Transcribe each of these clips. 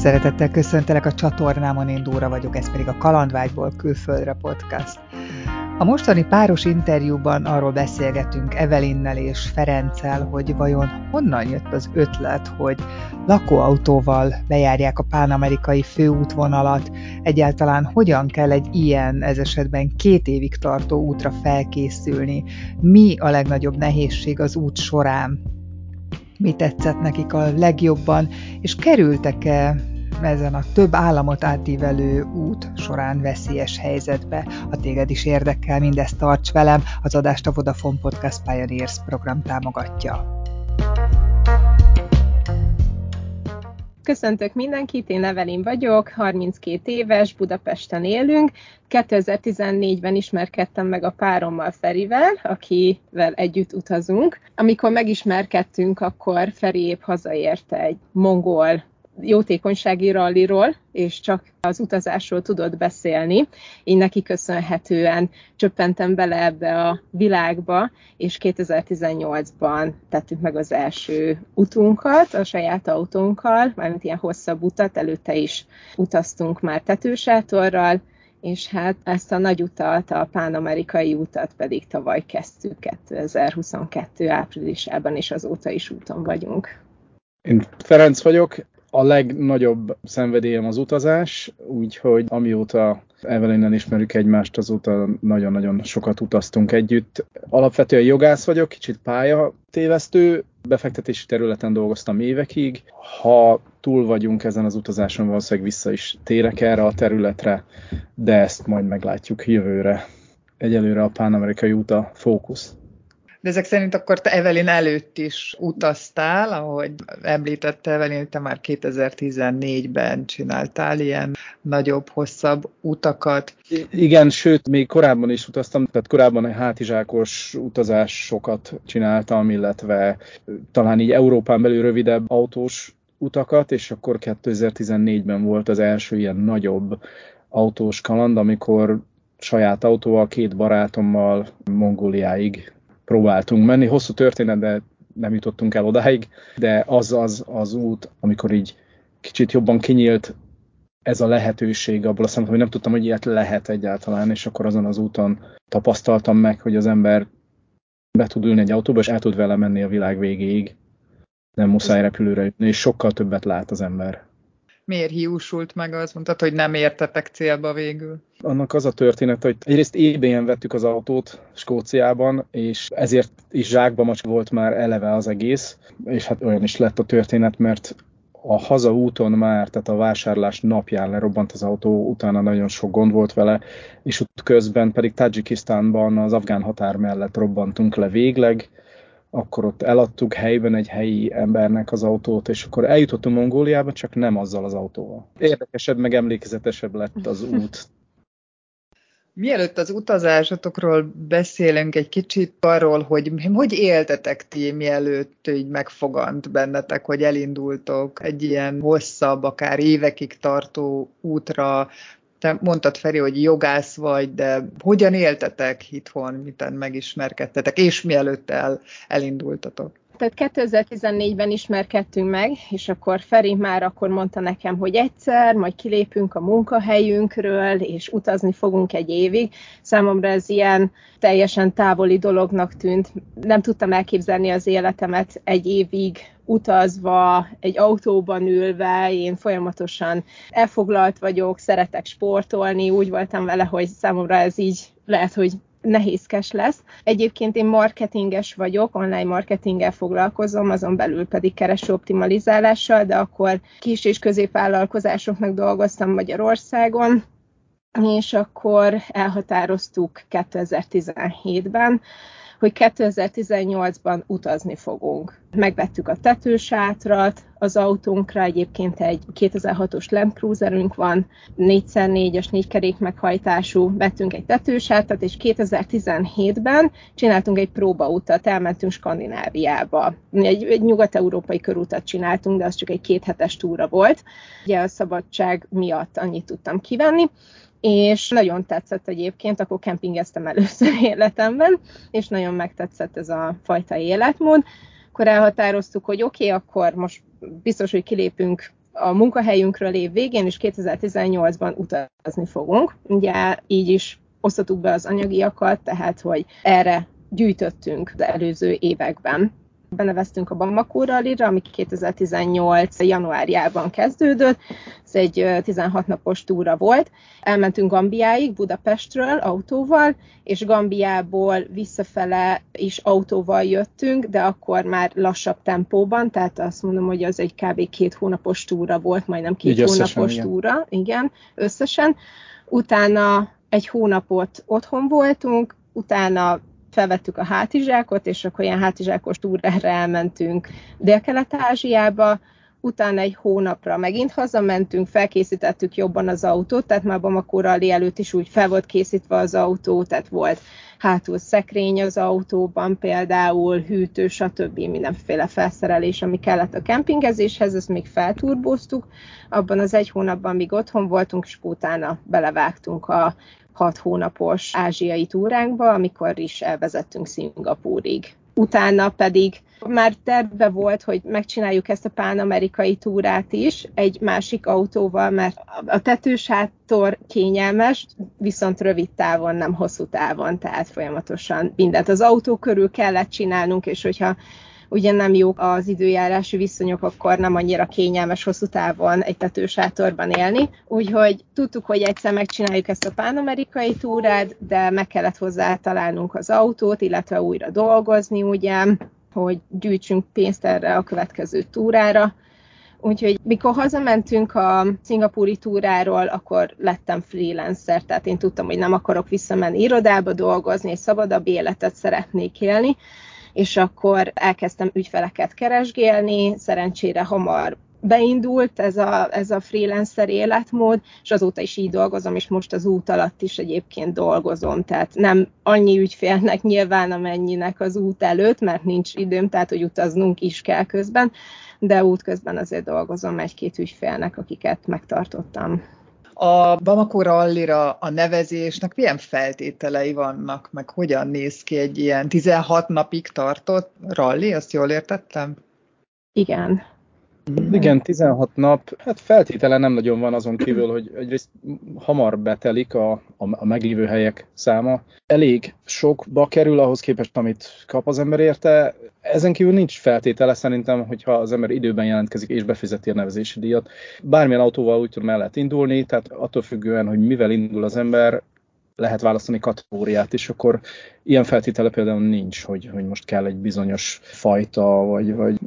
Szeretettel köszöntelek a csatornámon, én Dóra vagyok, ez pedig a Kalandvágyból külföldre podcast. A mostani páros interjúban arról beszélgetünk Evelinnel és Ferenccel, hogy vajon honnan jött az ötlet, hogy lakóautóval bejárják a pánamerikai főútvonalat, egyáltalán hogyan kell egy ilyen, ez esetben két évig tartó útra felkészülni, mi a legnagyobb nehézség az út során, mi tetszett nekik a legjobban, és kerültek-e ezen a több államot átívelő út során veszélyes helyzetbe. Ha téged is érdekel, mindezt tarts velem, az adást a Vodafone Podcast Pioneers program támogatja. Köszöntök mindenkit, én Evelin vagyok, 32 éves, Budapesten élünk. 2014-ben ismerkedtem meg a párommal Ferivel, akivel együtt utazunk. Amikor megismerkedtünk, akkor Feri épp hazaért egy mongol jótékonysági ralliról, és csak az utazásról tudott beszélni. Így neki köszönhetően csöppentem bele ebbe a világba, és 2018-ban tettük meg az első utunkat a saját autónkkal, mármint ilyen hosszabb utat, előtte is utaztunk már tetősátorral, és hát ezt a nagy utat, a pánamerikai utat pedig tavaly kezdtük 2022 áprilisában, és azóta is úton vagyunk. Én Ferenc vagyok, a legnagyobb szenvedélyem az utazás, úgyhogy amióta Evelinnen ismerjük egymást, azóta nagyon-nagyon sokat utaztunk együtt. Alapvetően jogász vagyok, kicsit pálya tévesztő, befektetési területen dolgoztam évekig. Ha túl vagyunk ezen az utazáson, valószínűleg vissza is térek erre a területre, de ezt majd meglátjuk jövőre. Egyelőre a pán-amerikai út a fókusz. De ezek szerint akkor te Evelyn előtt is utaztál, ahogy említette Evelyn, te már 2014-ben csináltál ilyen nagyobb, hosszabb utakat. Igen, sőt, még korábban is utaztam, tehát korábban hátizsákos utazásokat csináltam, illetve talán így Európán belül rövidebb autós utakat, és akkor 2014-ben volt az első ilyen nagyobb autós kaland, amikor saját autóval, két barátommal Mongóliáig próbáltunk menni. Hosszú történet, de nem jutottunk el odáig, de az az az út, amikor így kicsit jobban kinyílt ez a lehetőség abból a szempontból, hogy nem tudtam, hogy ilyet lehet egyáltalán, és akkor azon az úton tapasztaltam meg, hogy az ember be tud ülni egy autóba, és el tud vele menni a világ végéig. Nem muszáj repülőre jutni, és sokkal többet lát az ember miért hiúsult meg, az mondtad, hogy nem értetek célba végül? Annak az a történet, hogy egyrészt ebay vettük az autót Skóciában, és ezért is zsákba macs volt már eleve az egész, és hát olyan is lett a történet, mert a hazaúton már, tehát a vásárlás napján lerobbant az autó, utána nagyon sok gond volt vele, és ott közben pedig Tajikisztánban az afgán határ mellett robbantunk le végleg, akkor ott eladtuk helyben egy helyi embernek az autót, és akkor eljutottunk Mongóliába, csak nem azzal az autóval. Érdekesebb, meg emlékezetesebb lett az út. Mielőtt az utazásotokról beszélünk egy kicsit arról, hogy hogy éltetek ti, mielőtt így megfogant bennetek, hogy elindultok egy ilyen hosszabb, akár évekig tartó útra, te mondtad, Feri, hogy jogász vagy, de hogyan éltetek itthon, miten megismerkedtetek, és mielőtt el, elindultatok? Tehát 2014-ben ismerkedtünk meg, és akkor Feri már akkor mondta nekem, hogy egyszer, majd kilépünk a munkahelyünkről, és utazni fogunk egy évig. Számomra ez ilyen teljesen távoli dolognak tűnt. Nem tudtam elképzelni az életemet egy évig utazva, egy autóban ülve, én folyamatosan elfoglalt vagyok, szeretek sportolni, úgy voltam vele, hogy számomra ez így lehet, hogy nehézkes lesz. Egyébként én marketinges vagyok, online marketinggel foglalkozom, azon belül pedig kereső optimalizálással, de akkor kis és középvállalkozásoknak dolgoztam Magyarországon, és akkor elhatároztuk 2017-ben, hogy 2018-ban utazni fogunk. Megvettük a tetősátrat, az autónkra egyébként egy 2006-os Land Cruiserünk van, 4x4-es négykerék meghajtású, vettünk egy tetősátrat, és 2017-ben csináltunk egy próbautat, elmentünk Skandináviába. Egy, egy nyugat-európai körútat csináltunk, de az csak egy kéthetes túra volt. Ugye a szabadság miatt annyit tudtam kivenni, és nagyon tetszett egyébként, akkor kempingeztem először életemben, és nagyon megtetszett ez a fajta életmód. Akkor elhatároztuk, hogy oké, okay, akkor most biztos, hogy kilépünk a munkahelyünkről év végén, és 2018-ban utazni fogunk. Ugye így is osztottuk be az anyagiakat, tehát hogy erre gyűjtöttünk az előző években beneveztünk a Bamako Rally-ra, ami 2018. januárjában kezdődött. Ez egy 16 napos túra volt. Elmentünk Gambiáig, Budapestről autóval, és Gambiából visszafele is autóval jöttünk, de akkor már lassabb tempóban, tehát azt mondom, hogy az egy kb. két hónapos túra volt, majdnem két Így hónapos összesen, igen. túra, igen, összesen. Utána egy hónapot otthon voltunk, utána felvettük a hátizsákot, és akkor ilyen hátizsákos túrára elmentünk Dél-Kelet-Ázsiába, utána egy hónapra megint hazamentünk, felkészítettük jobban az autót, tehát már Bamako Rally előtt is úgy fel volt készítve az autó, tehát volt hátul szekrény az autóban, például hűtő, stb. mindenféle felszerelés, ami kellett a kempingezéshez, ezt még felturboztuk. Abban az egy hónapban, míg otthon voltunk, és utána belevágtunk a hat hónapos ázsiai túránkba, amikor is elvezettünk Szingapúrig. Utána pedig már terve volt, hogy megcsináljuk ezt a pán-amerikai túrát is egy másik autóval, mert a tetősátor kényelmes, viszont rövid távon, nem hosszú távon, tehát folyamatosan mindent az autó körül kellett csinálnunk, és hogyha ugye nem jók az időjárási viszonyok, akkor nem annyira kényelmes hosszú távon egy tetősátorban élni. Úgyhogy tudtuk, hogy egyszer megcsináljuk ezt a pánamerikai túrát, de meg kellett hozzá találnunk az autót, illetve újra dolgozni, ugye, hogy gyűjtsünk pénzt erre a következő túrára. Úgyhogy mikor hazamentünk a szingapúri túráról, akkor lettem freelancer, tehát én tudtam, hogy nem akarok visszamenni irodába dolgozni, és szabadabb életet szeretnék élni, és akkor elkezdtem ügyfeleket keresgélni, szerencsére hamar beindult ez a, ez a freelancer életmód, és azóta is így dolgozom, és most az út alatt is egyébként dolgozom, tehát nem annyi ügyfélnek nyilván, amennyinek az út előtt, mert nincs időm, tehát hogy utaznunk is kell közben, de útközben azért dolgozom egy-két ügyfélnek, akiket megtartottam. A Bamako rallira a nevezésnek milyen feltételei vannak, meg hogyan néz ki egy ilyen 16 napig tartott ralli, azt jól értettem? Igen. Igen, 16 nap, hát feltétele nem nagyon van azon kívül, hogy egyrészt hamar betelik a, a, a meglévő helyek száma. Elég sokba kerül ahhoz képest, amit kap az ember érte. Ezen kívül nincs feltétele szerintem, hogyha az ember időben jelentkezik és befizeti a nevezési díjat. Bármilyen autóval úgy tudom el lehet indulni, tehát attól függően, hogy mivel indul az ember, lehet választani kategóriát, és akkor ilyen feltétele például nincs, hogy, hogy most kell egy bizonyos fajta, vagy, vagy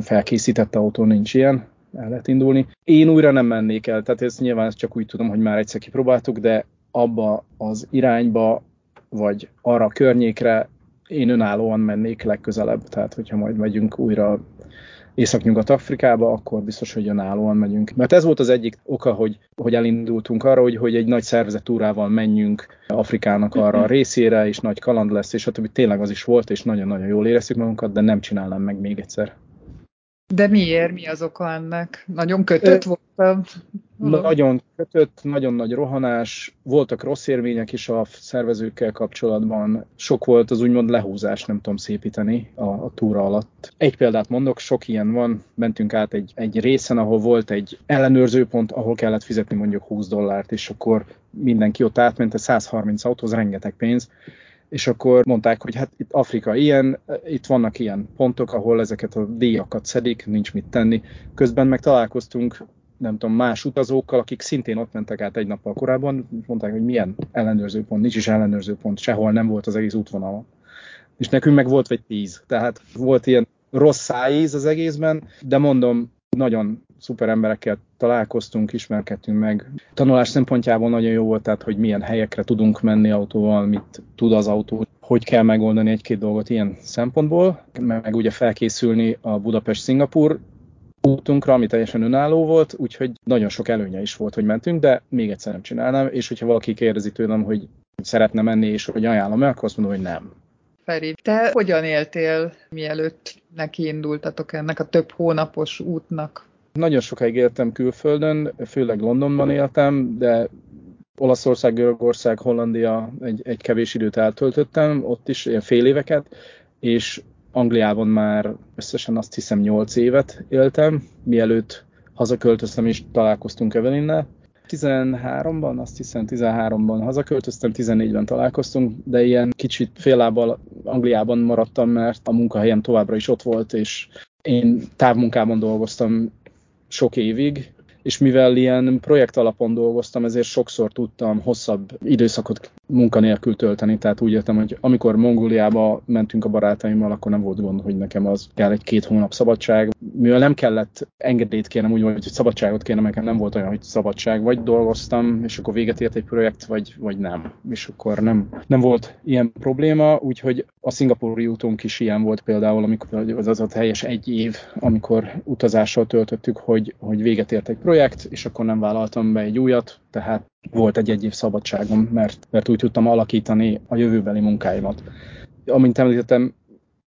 felkészített autó, nincs ilyen, el lehet indulni. Én újra nem mennék el, tehát ezt nyilván ezt csak úgy tudom, hogy már egyszer kipróbáltuk, de abba az irányba, vagy arra a környékre én önállóan mennék legközelebb, tehát hogyha majd megyünk újra Észak-Nyugat-Afrikába, akkor biztos, hogy önállóan megyünk. Mert ez volt az egyik oka, hogy, hogy elindultunk arra, hogy, hogy egy nagy szervezet túrával menjünk Afrikának arra a részére, és nagy kaland lesz, és stb. Tényleg az is volt, és nagyon-nagyon jól éreztük magunkat, de nem csinálnám meg még egyszer. De miért? Mi az oka ennek? Nagyon kötött volt a... Nagyon kötött, nagyon nagy rohanás, voltak rossz érvények is a szervezőkkel kapcsolatban, sok volt az úgymond lehúzás, nem tudom szépíteni a, a túra alatt. Egy példát mondok, sok ilyen van, mentünk át egy, egy részen, ahol volt egy ellenőrzőpont, ahol kellett fizetni mondjuk 20 dollárt, és akkor mindenki ott átment, 130 autóz, rengeteg pénz, és akkor mondták, hogy hát itt Afrika ilyen, itt vannak ilyen pontok, ahol ezeket a díjakat szedik, nincs mit tenni. Közben meg találkoztunk nem tudom, más utazókkal, akik szintén ott mentek át egy nappal korábban, mondták, hogy milyen ellenőrző pont, nincs is ellenőrző pont, sehol nem volt az egész útvonalon. És nekünk meg volt vagy tíz, tehát volt ilyen rossz szájíz az egészben, de mondom, nagyon szuper emberekkel találkoztunk, ismerkedtünk meg. Tanulás szempontjából nagyon jó volt, tehát hogy milyen helyekre tudunk menni autóval, mit tud az autó, hogy kell megoldani egy-két dolgot ilyen szempontból, meg ugye felkészülni a Budapest-Szingapur útunkra, ami teljesen önálló volt, úgyhogy nagyon sok előnye is volt, hogy mentünk, de még egyszer nem csinálnám, és hogyha valaki kérdezi tőlem, hogy szeretne menni, és hogy ajánlom el, akkor azt mondom, hogy nem. Feri, te hogyan éltél, mielőtt neki indultatok ennek a több hónapos útnak? Nagyon sokáig éltem külföldön, főleg Londonban éltem, de Olaszország, Görögország, Hollandia egy, egy kevés időt eltöltöttem, ott is ilyen fél éveket, és Angliában már összesen azt hiszem 8 évet éltem, mielőtt hazaköltöztem és találkoztunk Evelinnel. 13-ban, azt hiszem 13-ban hazaköltöztem, 14-ben találkoztunk, de ilyen kicsit fél lábbal Angliában maradtam, mert a munkahelyem továbbra is ott volt, és én távmunkában dolgoztam sok évig, és mivel ilyen projekt alapon dolgoztam, ezért sokszor tudtam hosszabb időszakot munkanélkül tölteni, tehát úgy értem, hogy amikor Mongóliába mentünk a barátaimmal, akkor nem volt gond, hogy nekem az kell egy-két hónap szabadság. Mivel nem kellett engedélyt kérnem, úgy hogy szabadságot kérnem, nekem nem volt olyan, hogy szabadság, vagy dolgoztam, és akkor véget ért egy projekt, vagy, vagy nem. És akkor nem, nem volt ilyen probléma, úgyhogy a szingapúri útunk is ilyen volt például, amikor az az a teljes egy év, amikor utazással töltöttük, hogy, hogy véget ért egy projekt, és akkor nem vállaltam be egy újat, tehát volt egy egy év szabadságom, mert, mert úgy tudtam alakítani a jövőbeli munkáimat. Amint említettem,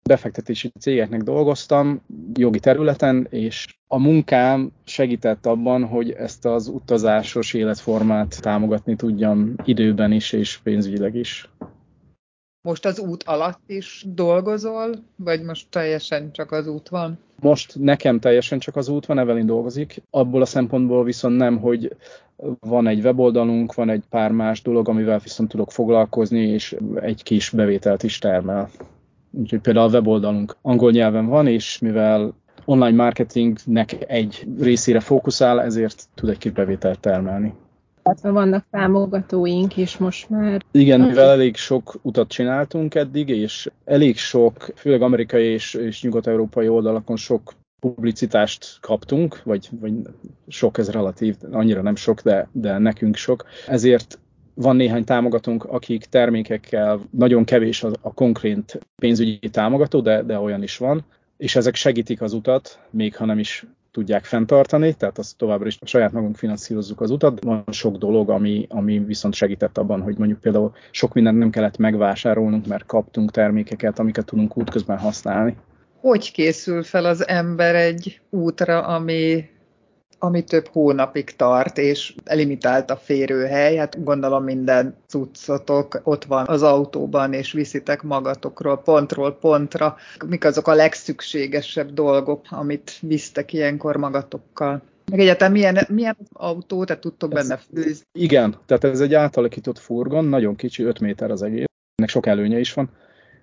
befektetési cégeknek dolgoztam jogi területen, és a munkám segített abban, hogy ezt az utazásos életformát támogatni tudjam időben is és pénzügyileg is. Most az út alatt is dolgozol, vagy most teljesen csak az út van? Most nekem teljesen csak az út van, Evelyn dolgozik. Abból a szempontból viszont nem, hogy van egy weboldalunk, van egy pár más dolog, amivel viszont tudok foglalkozni, és egy kis bevételt is termel. Úgyhogy például a weboldalunk angol nyelven van, és mivel online marketingnek egy részére fókuszál, ezért tud egy kis bevételt termelni illetve vannak támogatóink is most már. Igen, mivel elég sok utat csináltunk eddig, és elég sok, főleg amerikai és, és nyugat-európai oldalakon sok publicitást kaptunk, vagy, vagy sok ez relatív, annyira nem sok, de, de nekünk sok. Ezért van néhány támogatónk, akik termékekkel, nagyon kevés a, a konkrét pénzügyi támogató, de, de olyan is van, és ezek segítik az utat, még ha nem is tudják fenntartani, tehát azt továbbra is saját magunk finanszírozzuk az utat. Van sok dolog, ami, ami viszont segített abban, hogy mondjuk például sok mindent nem kellett megvásárolnunk, mert kaptunk termékeket, amiket tudunk útközben használni. Hogy készül fel az ember egy útra, ami ami több hónapig tart, és limitált a férőhely. Hát gondolom minden cuccotok ott van az autóban, és viszitek magatokról pontról pontra. Mik azok a legszükségesebb dolgok, amit visztek ilyenkor magatokkal? Meg egyáltalán milyen, milyen autó, tehát tudtok benne főzni? Igen, tehát ez egy átalakított furgon, nagyon kicsi, 5 méter az egész. Ennek sok előnye is van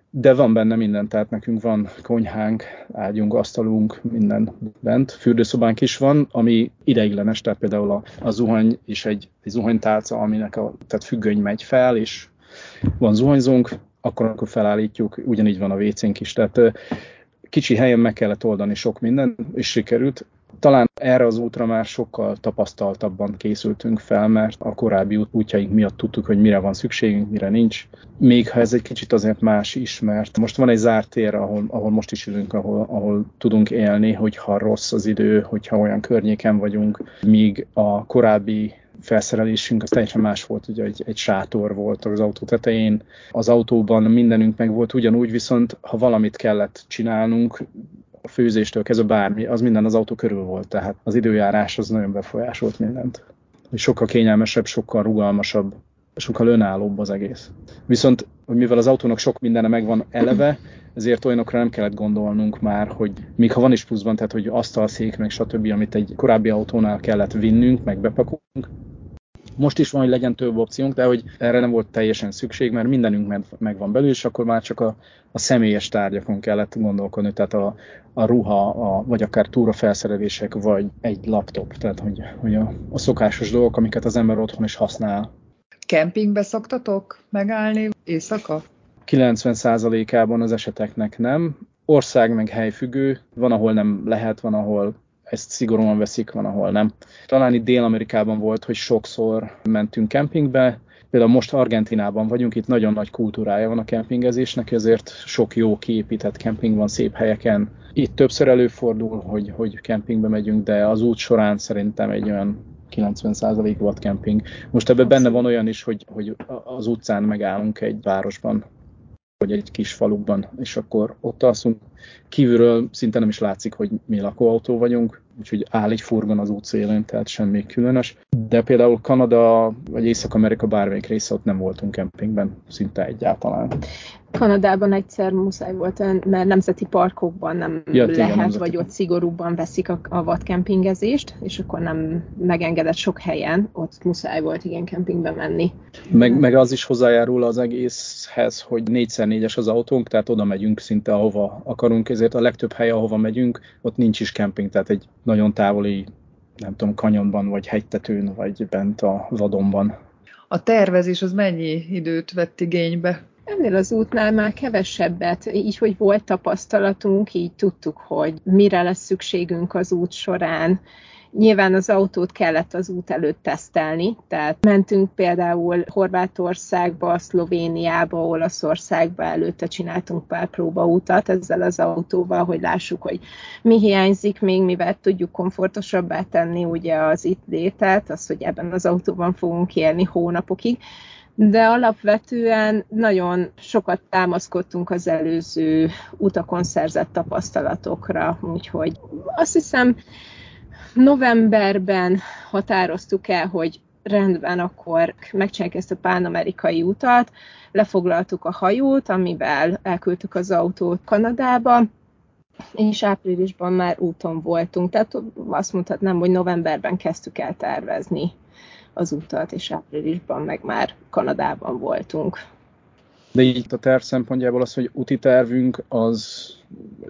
de van benne minden, tehát nekünk van konyhánk, ágyunk, asztalunk, minden bent. Fürdőszobánk is van, ami ideiglenes, tehát például a, a zuhany és egy, egy zuhanytálca, aminek a tehát függöny megy fel, és van zuhanyzónk, akkor, akkor felállítjuk, ugyanígy van a WC-nk is, tehát kicsi helyen meg kellett oldani sok minden, és sikerült. Talán erre az útra már sokkal tapasztaltabban készültünk fel, mert a korábbi útjaink miatt tudtuk, hogy mire van szükségünk, mire nincs. Még ha ez egy kicsit azért más is, mert most van egy zárt tér, ahol, ahol most is ülünk, ahol, ahol tudunk élni, hogyha rossz az idő, hogyha olyan környéken vagyunk, míg a korábbi felszerelésünk az teljesen más volt, ugye egy, egy sátor volt az autó tetején, az autóban mindenünk meg volt ugyanúgy, viszont ha valamit kellett csinálnunk, a főzéstől kezdve bármi, az minden az autó körül volt, tehát az időjárás az nagyon befolyásolt mindent. És sokkal kényelmesebb, sokkal rugalmasabb, sokkal önállóbb az egész. Viszont, hogy mivel az autónak sok mindene megvan eleve, ezért olyanokra nem kellett gondolnunk már, hogy még ha van is pluszban, tehát hogy asztalszék, meg stb., amit egy korábbi autónál kellett vinnünk, meg bepakolunk, most is van, hogy legyen több opciónk, de hogy erre nem volt teljesen szükség, mert mindenünk megvan belül, és akkor már csak a, a személyes tárgyakon kellett gondolkodni, tehát a, a ruha, a, vagy akár túrafelszerelések, vagy egy laptop, tehát hogy, hogy a, a szokásos dolgok, amiket az ember otthon is használ. Kempingbe szoktatok megállni éjszaka? 90%-ában az eseteknek nem. Ország meg helyfüggő, van, ahol nem lehet, van, ahol ezt szigorúan veszik, van, ahol nem. Talán itt Dél-Amerikában volt, hogy sokszor mentünk kempingbe, például most Argentinában vagyunk, itt nagyon nagy kultúrája van a kempingezésnek, ezért sok jó kiépített kemping van szép helyeken. Itt többször előfordul, hogy, hogy kempingbe megyünk, de az út során szerintem egy olyan 90% volt kemping. Most ebben benne van olyan is, hogy, hogy az utcán megállunk egy városban, vagy egy kis falukban, és akkor ott alszunk, kívülről szinte nem is látszik, hogy mi lakóautó vagyunk, úgyhogy áll egy furgon az útszélén, tehát semmi különös. De például Kanada vagy Észak-Amerika bármelyik része ott nem voltunk kempingben, szinte egyáltalán. Kanadában egyszer muszáj volt, mert nemzeti parkokban nem ja, lehet, nemzeti. vagy ott szigorúbban veszik a, a vadkempingezést, és akkor nem megengedett sok helyen, ott muszáj volt igen kempingbe menni. Meg, meg az is hozzájárul az egészhez, hogy 4x4-es az autónk, tehát oda megyünk szinte ahova akarunk, ezért a legtöbb hely, ahova megyünk, ott nincs is kemping, tehát egy nagyon távoli, nem tudom, kanyonban, vagy hegytetőn, vagy bent a vadonban. A tervezés az mennyi időt vett igénybe? Ennél az útnál már kevesebbet, így, hogy volt tapasztalatunk, így tudtuk, hogy mire lesz szükségünk az út során. Nyilván az autót kellett az út előtt tesztelni, tehát mentünk például Horvátországba, Szlovéniába, Olaszországba, előtte csináltunk pár próbautat ezzel az autóval, hogy lássuk, hogy mi hiányzik még, mivel tudjuk komfortosabbá tenni ugye az itt létet, az, hogy ebben az autóban fogunk élni hónapokig de alapvetően nagyon sokat támaszkodtunk az előző utakon szerzett tapasztalatokra, úgyhogy azt hiszem novemberben határoztuk el, hogy rendben, akkor megcsináljuk ezt a pánamerikai utat, lefoglaltuk a hajót, amivel elküldtük az autót Kanadába, és áprilisban már úton voltunk, tehát azt mondhatnám, hogy novemberben kezdtük el tervezni az utat, és áprilisban meg már Kanadában voltunk. De így a terv szempontjából az, hogy úti tervünk az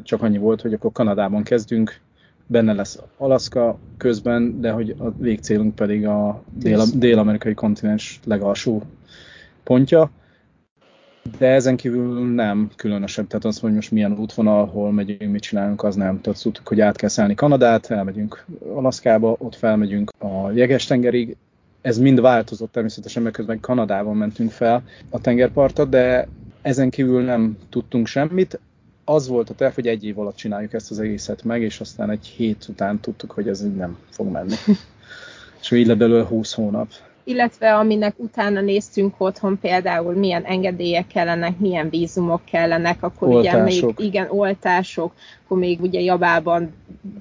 csak annyi volt, hogy akkor Kanadában kezdünk, benne lesz Alaska közben, de hogy a végcélunk pedig a dél- dél-amerikai kontinens legalsó pontja. De ezen kívül nem különösebb, tehát az, hogy most milyen útvonal, hol megyünk, mit csinálunk, az nem. Tehát tudtuk, hogy át kell szállni Kanadát, elmegyünk Alaszkába, ott felmegyünk a Jeges-tengerig, ez mind változott természetesen, mert közben Kanadában mentünk fel a tengerpartot, de ezen kívül nem tudtunk semmit. Az volt a terv, hogy egy év alatt csináljuk ezt az egészet meg, és aztán egy hét után tudtuk, hogy ez így nem fog menni. és így belőle 20 hónap illetve aminek utána néztünk otthon például milyen engedélyek kellenek, milyen vízumok kellenek, akkor oltások. ugye még igen, oltások, akkor még ugye Jabában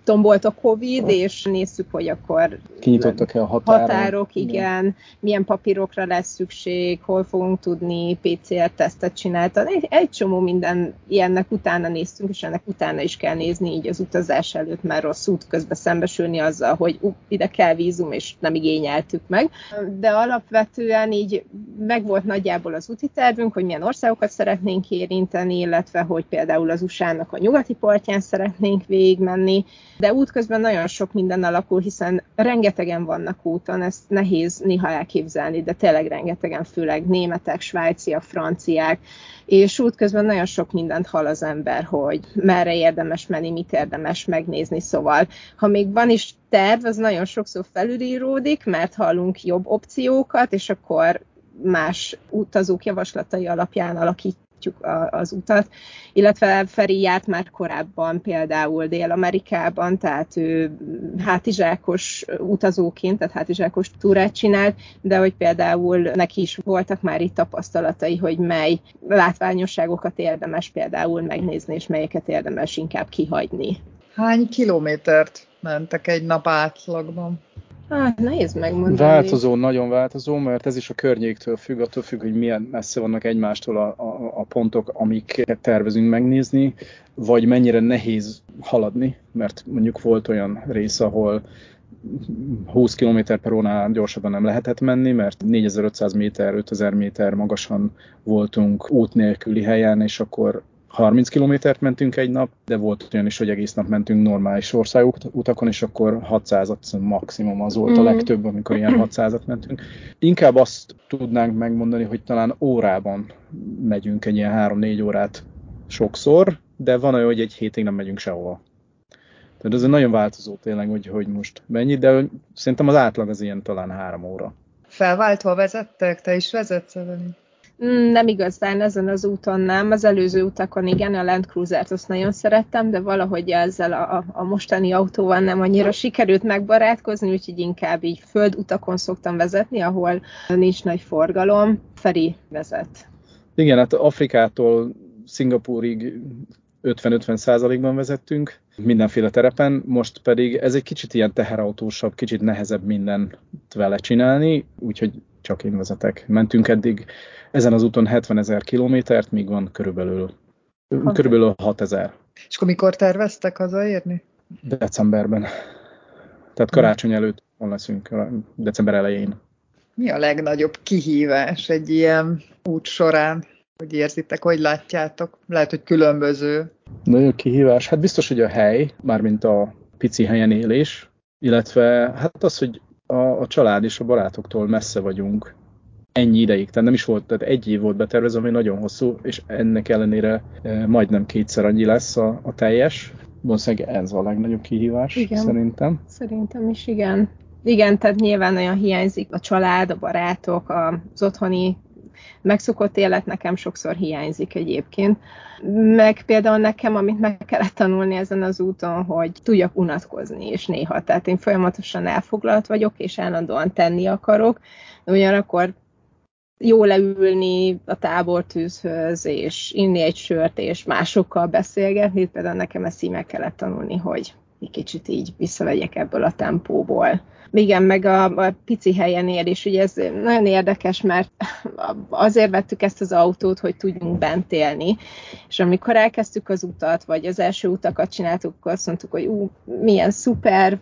tombolt a Covid, oh. és néztük, hogy akkor kinyitottak-e a határok, határok igen, igen, milyen papírokra lesz szükség, hol fogunk tudni PCR-tesztet csinálni. Egy, egy csomó minden ilyennek utána néztünk, és ennek utána is kell nézni így az utazás előtt, mert rossz út közben szembesülni azzal, hogy uh, ide kell vízum, és nem igényeltük meg. De alapvetően így megvolt nagyjából az úti tervünk, hogy milyen országokat szeretnénk érinteni, illetve hogy például az USA-nak a nyugati partján szeretnénk végigmenni, de útközben nagyon sok minden alakul, hiszen rengetegen vannak úton, ezt nehéz néha elképzelni, de tényleg rengetegen, főleg németek, svájciak, franciák, és útközben nagyon sok mindent hall az ember, hogy merre érdemes menni, mit érdemes megnézni, szóval ha még van is terv, az nagyon sokszor felülíródik, mert hallunk jobb opciókat, és akkor más utazók javaslatai alapján alakít, az utat, illetve Feri járt már korábban például Dél-Amerikában, tehát ő hátizsákos utazóként, tehát hátizsákos túrát csinált, de hogy például neki is voltak már itt tapasztalatai, hogy mely látványosságokat érdemes például megnézni, és melyeket érdemes inkább kihagyni. Hány kilométert mentek egy nap átlagban? Hát nehéz megmondani. Változó, nagyon változó, mert ez is a környéktől függ, attól függ, hogy milyen messze vannak egymástól a, a, a pontok, amiket tervezünk megnézni, vagy mennyire nehéz haladni, mert mondjuk volt olyan rész, ahol 20 km per óránál gyorsabban nem lehetett menni, mert 4500 méter, 5000 méter magasan voltunk út nélküli helyen, és akkor 30 kilométert mentünk egy nap, de volt olyan is, hogy egész nap mentünk normális utakon, és akkor 600-at maximum az volt a mhm. legtöbb, amikor ilyen 600-at mentünk. Inkább azt tudnánk megmondani, hogy talán órában megyünk egy ilyen 3-4 órát sokszor, de van olyan, hogy egy hétig nem megyünk sehova. Tehát ez nagyon változó tényleg, hogy, hogy most mennyi, de szerintem az átlag az ilyen talán három óra. Felváltva vezettek? Te is vezetsz, Evelyn? Mm, nem igazán ezen az úton nem. Az előző utakon igen, a Land Cruiser-t azt nagyon szerettem, de valahogy ezzel a, a mostani autóval nem annyira sikerült megbarátkozni, úgyhogy inkább így földutakon szoktam vezetni, ahol nincs nagy forgalom. Feri vezet. Igen, hát Afrikától Szingapúrig 50-50 százalékban vezettünk mindenféle terepen, most pedig ez egy kicsit ilyen teherautósabb, kicsit nehezebb mindent vele csinálni, úgyhogy csak én vezetek. Mentünk eddig ezen az úton 70 ezer kilométert, míg van körülbelül, körülbelül 6 ezer. És akkor mikor terveztek hazaérni? Decemberben. Tehát karácsony előtt leszünk, december elején. Mi a legnagyobb kihívás egy ilyen út során? Hogy érzitek, hogy látjátok? Lehet, hogy különböző. Nagyon kihívás. Hát biztos, hogy a hely, mármint a pici helyen élés, illetve hát az, hogy a, a család és a barátoktól messze vagyunk ennyi ideig. Tehát nem is volt, tehát egy év volt betervezve, ami nagyon hosszú, és ennek ellenére e, majdnem kétszer annyi lesz a, a teljes. Valószínűleg ez a legnagyobb kihívás, igen. szerintem. Szerintem is, igen. Igen, tehát nyilván nagyon hiányzik a család, a barátok, az otthoni megszokott élet nekem sokszor hiányzik egyébként. Meg például nekem, amit meg kellett tanulni ezen az úton, hogy tudjak unatkozni, és néha. Tehát én folyamatosan elfoglalt vagyok, és állandóan tenni akarok, de ugyanakkor jó leülni a tábortűzhöz, és inni egy sört, és másokkal beszélgetni, például nekem ezt így meg kellett tanulni, hogy egy kicsit így visszavegyek ebből a tempóból. Igen, meg a, a pici helyen él, és ugye ez nagyon érdekes, mert azért vettük ezt az autót, hogy tudjunk bent élni, és amikor elkezdtük az utat, vagy az első utakat csináltuk, akkor azt mondtuk, hogy ú, milyen szuper,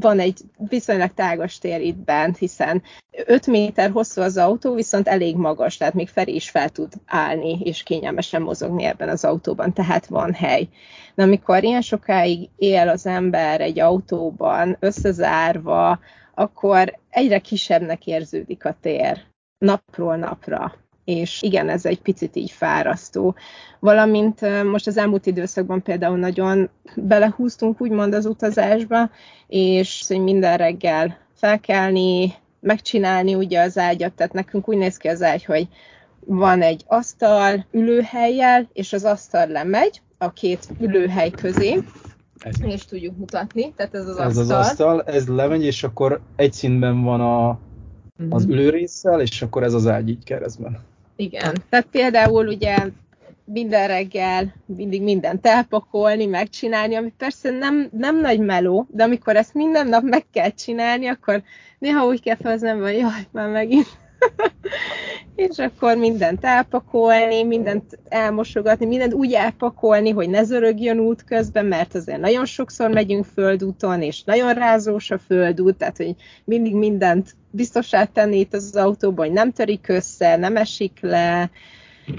van egy viszonylag tágas tér itt bent, hiszen 5 méter hosszú az autó, viszont elég magas, tehát még Feri is fel tud állni, és kényelmesen mozogni ebben az autóban, tehát van hely. De amikor ilyen sokáig él az ember egy autóban, összezárva, akkor egyre kisebbnek érződik a tér napról napra és igen, ez egy picit így fárasztó. Valamint most az elmúlt időszakban például nagyon belehúztunk úgymond az utazásba, és hogy minden reggel felkelni, megcsinálni ugye az ágyat, tehát nekünk úgy néz ki az ágy, hogy van egy asztal ülőhelyjel, és az asztal lemegy a két ülőhely közé, ez. és tudjuk mutatni, tehát ez az ez asztal. Ez az asztal, ez lemegy, és akkor egy színben van a, az mhm. ülőrészsel, és akkor ez az ágy így keresztben. Igen. Tehát például ugye minden reggel mindig mindent elpakolni, megcsinálni, ami persze nem, nem nagy meló, de amikor ezt minden nap meg kell csinálni, akkor néha úgy kell felhoznom, hogy jaj, már megint. és akkor mindent elpakolni, mindent elmosogatni, mindent úgy elpakolni, hogy ne zörögjön út közben, mert azért nagyon sokszor megyünk földúton, és nagyon rázós a földút, tehát hogy mindig mindent biztosá tenni itt az autóban, hogy nem törik össze, nem esik le,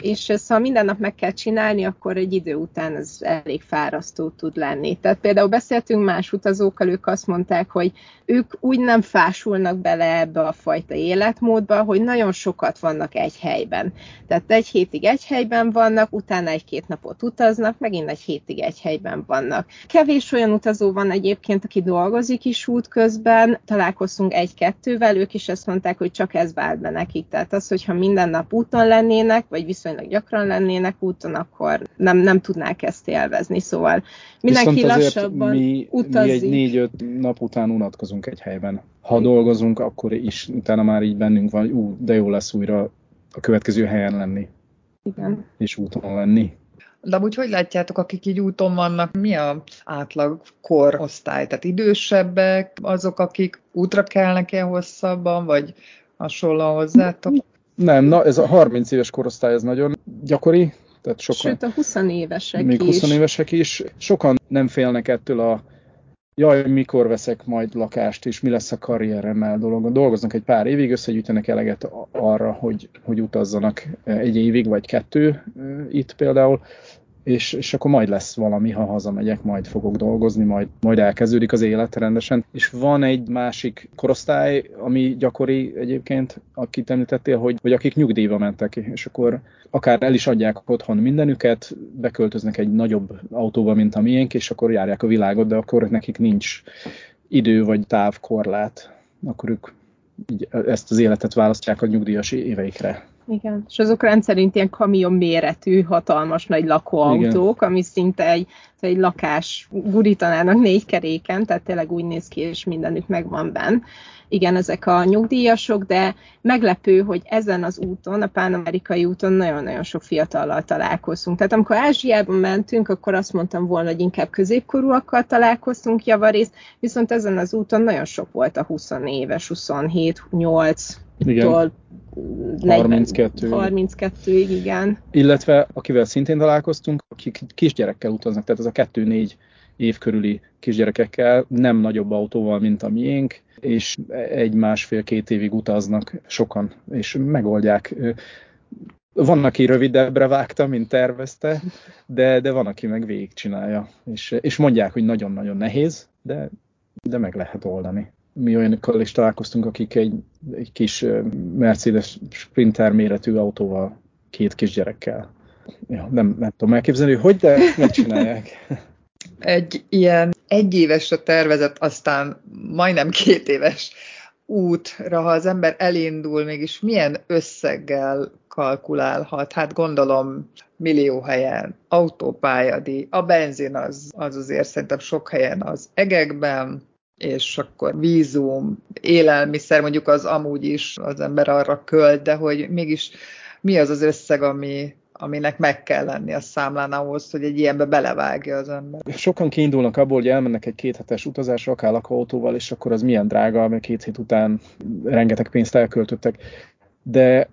és szóval minden nap meg kell csinálni, akkor egy idő után ez elég fárasztó tud lenni. Tehát például beszéltünk más utazókkal, ők azt mondták, hogy ők úgy nem fásulnak bele ebbe a fajta életmódba, hogy nagyon sokat vannak egy helyben. Tehát egy hétig egy helyben vannak, utána egy-két napot utaznak, megint egy hétig egy helyben vannak. Kevés olyan utazó van egyébként, aki dolgozik is út közben, találkoztunk egy-kettővel, ők is ezt mondták, hogy csak ez vált be nekik. Tehát az, hogyha minden nap úton lennének, vagy viszonylag gyakran lennének úton, akkor nem, nem tudnák ezt élvezni. Szóval mindenki Viszont lassabban mi, utazik. Mi egy négy-öt nap után unatkozunk egy helyben. Ha dolgozunk, akkor is utána már így bennünk van, hogy ú, de jó lesz újra a következő helyen lenni. Igen. És úton lenni. De úgy hogy látjátok, akik így úton vannak, mi a átlag korosztály? Tehát idősebbek, azok, akik útra kelnek-e hosszabban, vagy hasonlóan hozzátok? Nem, na ez a 30 éves korosztály ez nagyon gyakori. Tehát sokan, Sőt, a 20 évesek még 20 is. évesek is. Sokan nem félnek ettől a jaj, mikor veszek majd lakást, és mi lesz a karrieremmel dolgon. Dolgoznak egy pár évig, összegyűjtenek eleget arra, hogy, hogy utazzanak egy évig, vagy kettő itt például, és, és akkor majd lesz valami, ha hazamegyek, majd fogok dolgozni, majd, majd elkezdődik az élet rendesen. És van egy másik korosztály, ami gyakori egyébként, akit említettél, hogy, hogy akik nyugdíjba mentek, és akkor akár el is adják otthon mindenüket, beköltöznek egy nagyobb autóba, mint a miénk, és akkor járják a világot, de akkor nekik nincs idő vagy távkorlát, akkor ők így ezt az életet választják a nyugdíjas éveikre. Igen, és azok rendszerint ilyen kamion méretű, hatalmas nagy lakóautók, Igen. ami szinte egy, egy lakás gurítanának négy keréken, tehát tényleg úgy néz ki, és mindenük megvan benne. Igen, ezek a nyugdíjasok, de meglepő, hogy ezen az úton, a pánamerikai úton nagyon-nagyon sok fiatallal találkoztunk. Tehát amikor Ázsiában mentünk, akkor azt mondtam volna, hogy inkább középkorúakkal találkoztunk javarészt, viszont ezen az úton nagyon sok volt a 20 éves, 27, 8, igen. 32. 32-ig, igen. Illetve akivel szintén találkoztunk, akik kisgyerekkel utaznak, tehát ez a 2-4 év körüli kisgyerekekkel, nem nagyobb autóval, mint a miénk, és egy-másfél-két évig utaznak sokan, és megoldják. Van, aki rövidebbre vágta, mint tervezte, de, de van, aki meg végigcsinálja. És, és mondják, hogy nagyon-nagyon nehéz, de, de meg lehet oldani mi olyanokkal is találkoztunk, akik egy, egy kis Mercedes Sprinter méretű autóval, két kisgyerekkel. Ja, nem, nem tudom elképzelni, hogy, de megcsinálják. Egy ilyen egyévesre tervezett, aztán majdnem két éves útra, ha az ember elindul, mégis milyen összeggel kalkulálhat? Hát gondolom millió helyen autópályadi, a benzin az, az azért szerintem sok helyen az egekben, és akkor vízum, élelmiszer, mondjuk az amúgy is az ember arra költ, de hogy mégis mi az az összeg, ami, aminek meg kell lenni a számlán ahhoz, hogy egy ilyenbe belevágja az ember. Sokan kiindulnak abból, hogy elmennek egy kéthetes utazásra, akár lakóautóval, és akkor az milyen drága, mert két hét után rengeteg pénzt elköltöttek. De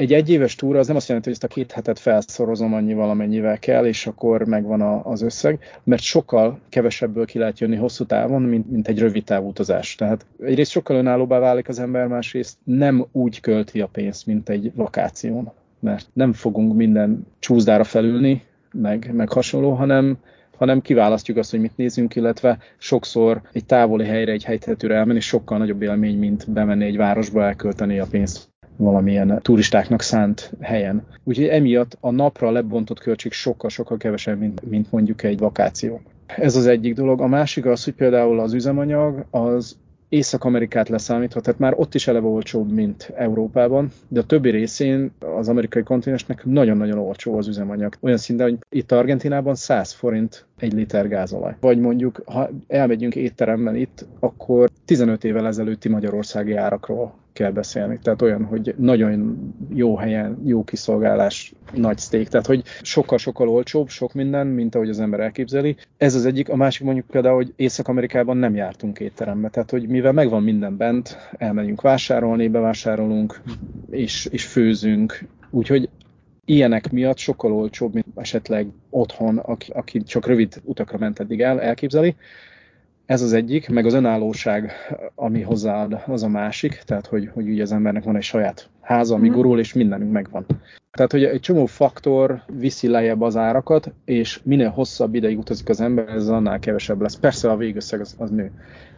egy egyéves túra az nem azt jelenti, hogy ezt a két hetet felszorozom annyi valamennyivel kell, és akkor megvan a, az összeg, mert sokkal kevesebből ki lehet jönni hosszú távon, mint, mint egy rövid távú utazás. Tehát egyrészt sokkal önállóbbá válik az ember, másrészt nem úgy költi a pénzt, mint egy vakáción, mert nem fogunk minden csúszdára felülni, meg, meg hasonló, hanem hanem kiválasztjuk azt, hogy mit nézünk, illetve sokszor egy távoli helyre, egy helytetőre elmenni sokkal nagyobb élmény, mint bemenni egy városba, elkölteni a pénzt valamilyen turistáknak szánt helyen. Úgyhogy emiatt a napra lebontott költség sokkal-sokkal kevesebb, mint, mint mondjuk egy vakáció. Ez az egyik dolog. A másik az, hogy például az üzemanyag az Észak-Amerikát leszámítva, tehát már ott is eleve olcsóbb, mint Európában, de a többi részén az amerikai kontinensnek nagyon-nagyon olcsó az üzemanyag. Olyan szinten, hogy itt Argentinában 100 forint egy liter gázolaj. Vagy mondjuk, ha elmegyünk étteremben itt, akkor 15 évvel ezelőtti magyarországi árakról kell beszélni. Tehát olyan, hogy nagyon jó helyen, jó kiszolgálás, nagy steak. Tehát, hogy sokkal-sokkal olcsóbb, sok minden, mint ahogy az ember elképzeli. Ez az egyik. A másik mondjuk például, hogy Észak-Amerikában nem jártunk étterembe. Tehát, hogy mivel megvan minden bent, elmegyünk vásárolni, bevásárolunk, és, és főzünk. Úgyhogy ilyenek miatt sokkal olcsóbb, mint esetleg otthon, aki, aki csak rövid utakra ment eddig el, elképzeli. Ez az egyik, meg az önállóság, ami hozzáad, az a másik, tehát hogy, hogy ugye az embernek van egy saját háza, ami mhm. gurul, és mindenünk megvan. Tehát, hogy egy csomó faktor viszi lejjebb az árakat, és minél hosszabb ideig utazik az ember, ez annál kevesebb lesz. Persze a végösszeg az, az nő.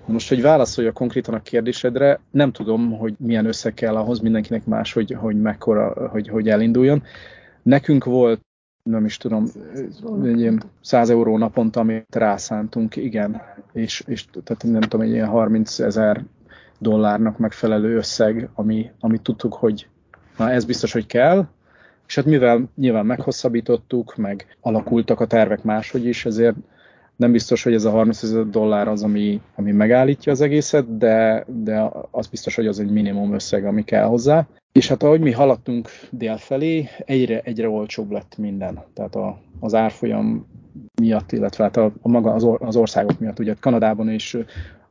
Most, hogy válaszolja konkrétan a kérdésedre, nem tudom, hogy milyen összeg kell ahhoz, mindenkinek más, hogy, hogy mekkora, hogy, hogy elinduljon. Nekünk volt nem is tudom, egy ilyen 100 euró naponta, amit rászántunk, igen, és, és tehát nem tudom, egy ilyen 30 ezer dollárnak megfelelő összeg, ami, amit tudtuk, hogy na ez biztos, hogy kell, és hát mivel nyilván meghosszabbítottuk, meg alakultak a tervek máshogy is, ezért nem biztos, hogy ez a 30 ezer dollár az, ami, ami megállítja az egészet, de, de az biztos, hogy az egy minimum összeg, ami kell hozzá. És hát ahogy mi haladtunk délfelé, egyre, egyre olcsóbb lett minden. Tehát a, az árfolyam miatt, illetve hát a, a maga az, or, az országok miatt. Ugye Kanadában és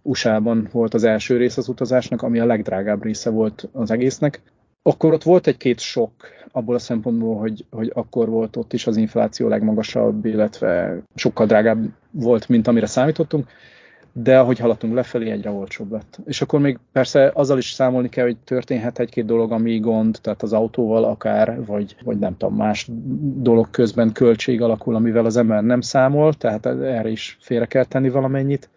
USA-ban volt az első rész az utazásnak, ami a legdrágább része volt az egésznek. Akkor ott volt egy-két sok abból a szempontból, hogy, hogy akkor volt ott is az infláció legmagasabb, illetve sokkal drágább volt, mint amire számítottunk de ahogy haladtunk lefelé, egyre olcsóbb lett. És akkor még persze azzal is számolni kell, hogy történhet egy-két dolog, ami gond, tehát az autóval akár, vagy, vagy nem tudom, más dolog közben költség alakul, amivel az ember nem számol, tehát erre is félre kell tenni valamennyit.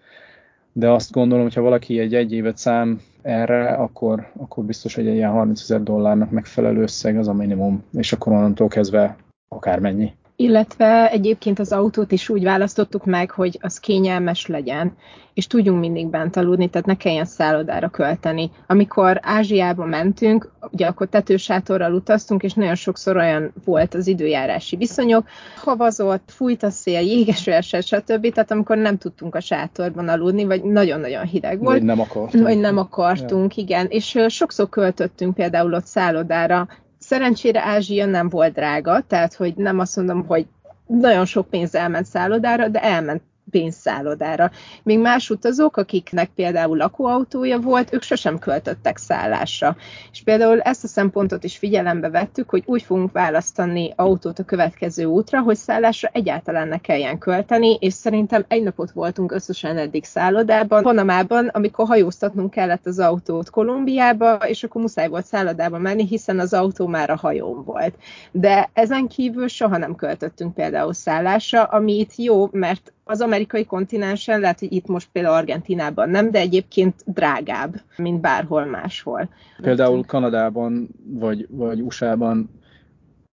De azt gondolom, hogy ha valaki egy egy évet szám erre, akkor, akkor biztos, hogy egy ilyen 30 ezer dollárnak megfelelő összeg az a minimum, és akkor onnantól kezdve akármennyi. Illetve egyébként az autót is úgy választottuk meg, hogy az kényelmes legyen, és tudjunk mindig bent aludni, tehát ne kelljen szállodára költeni. Amikor Ázsiába mentünk, ugye akkor tetősátorral utaztunk, és nagyon sokszor olyan volt az időjárási viszonyok, havazott, fújt a szél, jégeső esett, stb. Tehát amikor nem tudtunk a sátorban aludni, vagy nagyon-nagyon hideg volt. Vagy nem akartunk. Vagy nem akartunk, ja. igen. És sokszor költöttünk például ott szállodára, Szerencsére Ázsia nem volt drága, tehát hogy nem azt mondom, hogy nagyon sok pénz elment szállodára, de elment pénzszállodára. Még más utazók, akiknek például lakóautója volt, ők sosem költöttek szállásra. És például ezt a szempontot is figyelembe vettük, hogy úgy fogunk választani autót a következő útra, hogy szállásra egyáltalán ne kelljen költeni, és szerintem egy napot voltunk összesen eddig szállodában, Panamában, amikor hajóztatnunk kellett az autót Kolumbiába, és akkor muszáj volt szállodába menni, hiszen az autó már a hajón volt. De ezen kívül soha nem költöttünk például szállásra, ami itt jó, mert az amerikai kontinensen, lehet, hogy itt most például Argentinában nem, de egyébként drágább, mint bárhol máshol. Például Kanadában vagy, vagy USA-ban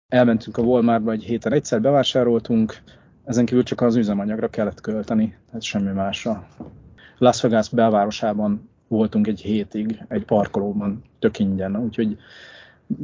elmentünk a Walmartba egy héten egyszer, bevásároltunk, ezen kívül csak az üzemanyagra kellett költeni, tehát semmi másra. Las Vegas belvárosában voltunk egy hétig, egy parkolóban, tök ingyen, úgyhogy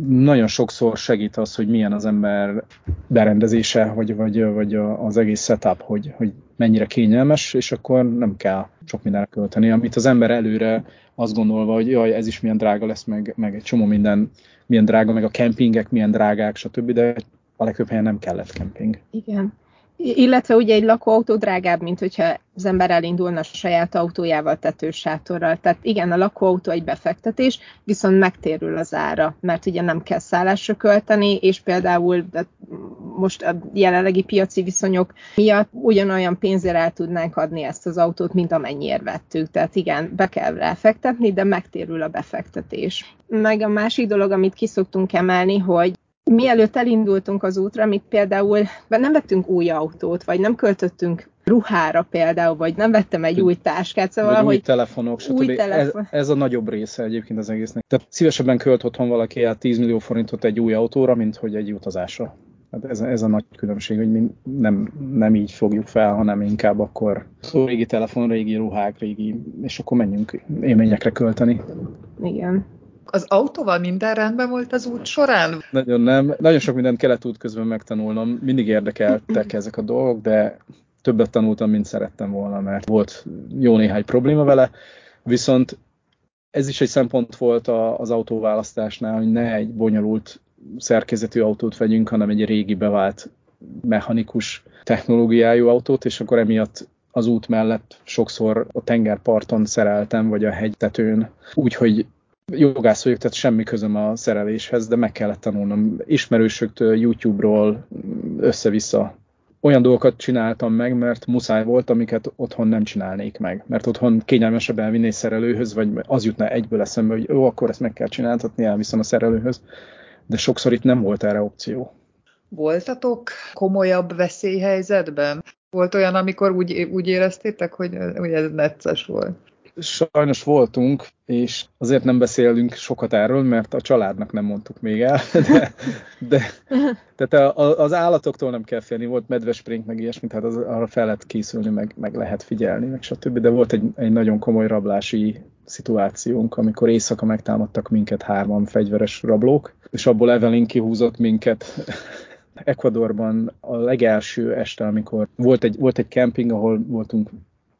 nagyon sokszor segít az, hogy milyen az ember berendezése, vagy, vagy, vagy az egész setup, hogy, hogy mennyire kényelmes, és akkor nem kell sok mindenre költeni, amit az ember előre azt gondolva, hogy jaj, ez is milyen drága lesz, meg, meg egy csomó minden milyen drága, meg a kempingek milyen drágák, stb., de a legtöbb helyen nem kellett kemping. Igen. Illetve ugye egy lakóautó drágább, mint hogyha az ember elindulna a saját autójával, tetősátorral. Tehát igen, a lakóautó egy befektetés, viszont megtérül az ára, mert ugye nem kell szállásra költeni, és például most a jelenlegi piaci viszonyok miatt ugyanolyan pénzért el tudnánk adni ezt az autót, mint amennyiért vettük. Tehát igen, be kell ráfektetni, de megtérül a befektetés. Meg a másik dolog, amit kiszoktunk emelni, hogy mielőtt elindultunk az útra, amit például nem vettünk új autót, vagy nem költöttünk ruhára például, vagy nem vettem egy új táskát, szóval, vagy hogy új telefonok, stb. Új telefon. ez, ez a nagyobb része egyébként az egésznek. Tehát szívesebben költ otthon valaki el 10 millió forintot egy új autóra, mint hogy egy utazásra. Hát ez, ez a nagy különbség, hogy mi nem, nem így fogjuk fel, hanem inkább akkor régi telefon, régi ruhák, régi, és akkor menjünk élményekre költeni. Igen. Az autóval minden rendben volt az út során? Nagyon nem. Nagyon sok mindent kellett út közben megtanulnom. Mindig érdekeltek ezek a dolgok, de többet tanultam, mint szerettem volna, mert volt jó néhány probléma vele. Viszont ez is egy szempont volt az autóválasztásnál, hogy ne egy bonyolult szerkezetű autót vegyünk, hanem egy régi bevált mechanikus technológiájú autót, és akkor emiatt az út mellett sokszor a tengerparton szereltem, vagy a hegytetőn, úgyhogy jogász vagyok, tehát semmi közöm a szereléshez, de meg kellett tanulnom ismerősöktől, YouTube-ról össze-vissza. Olyan dolgokat csináltam meg, mert muszáj volt, amiket otthon nem csinálnék meg. Mert otthon kényelmesebb elvinni szerelőhöz, vagy az jutna egyből eszembe, hogy jó, akkor ezt meg kell csináltatni, elviszem a szerelőhöz. De sokszor itt nem volt erre opció. Voltatok komolyabb veszélyhelyzetben? Volt olyan, amikor úgy, úgy éreztétek, hogy, hogy ez necces volt? Sajnos voltunk, és azért nem beszélünk sokat erről, mert a családnak nem mondtuk még el, de, de tehát az állatoktól nem kell félni, volt medvespring, meg ilyesmi, tehát az, arra fel lehet készülni, meg, meg lehet figyelni, meg stb. De volt egy, egy nagyon komoly rablási szituációnk, amikor éjszaka megtámadtak minket hárman fegyveres rablók, és abból Evelyn kihúzott minket Ecuadorban a legelső este, amikor volt egy, volt egy camping, ahol voltunk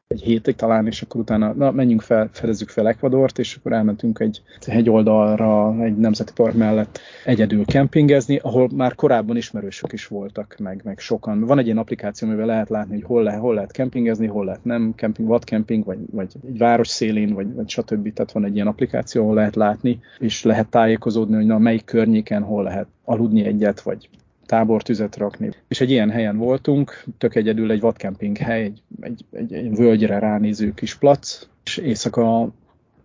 egy hétig talán, és akkor utána, na, menjünk fel, fedezzük fel Ecuadort, és akkor elmentünk egy hegyoldalra, egy nemzeti park mellett egyedül kempingezni, ahol már korábban ismerősök is voltak, meg, meg sokan. Van egy ilyen applikáció, amivel lehet látni, hogy hol, le, hol lehet kempingezni, hol lehet nem, camping, vad camping, vagy, vagy egy város szélén, vagy, vagy stb. Tehát van egy ilyen applikáció, ahol lehet látni, és lehet tájékozódni, hogy na, melyik környéken hol lehet aludni egyet, vagy tábortüzet rakni. És egy ilyen helyen voltunk, tök egyedül egy vadkemping hely, egy, egy, egy, egy völgyre ránéző kis plac, és éjszaka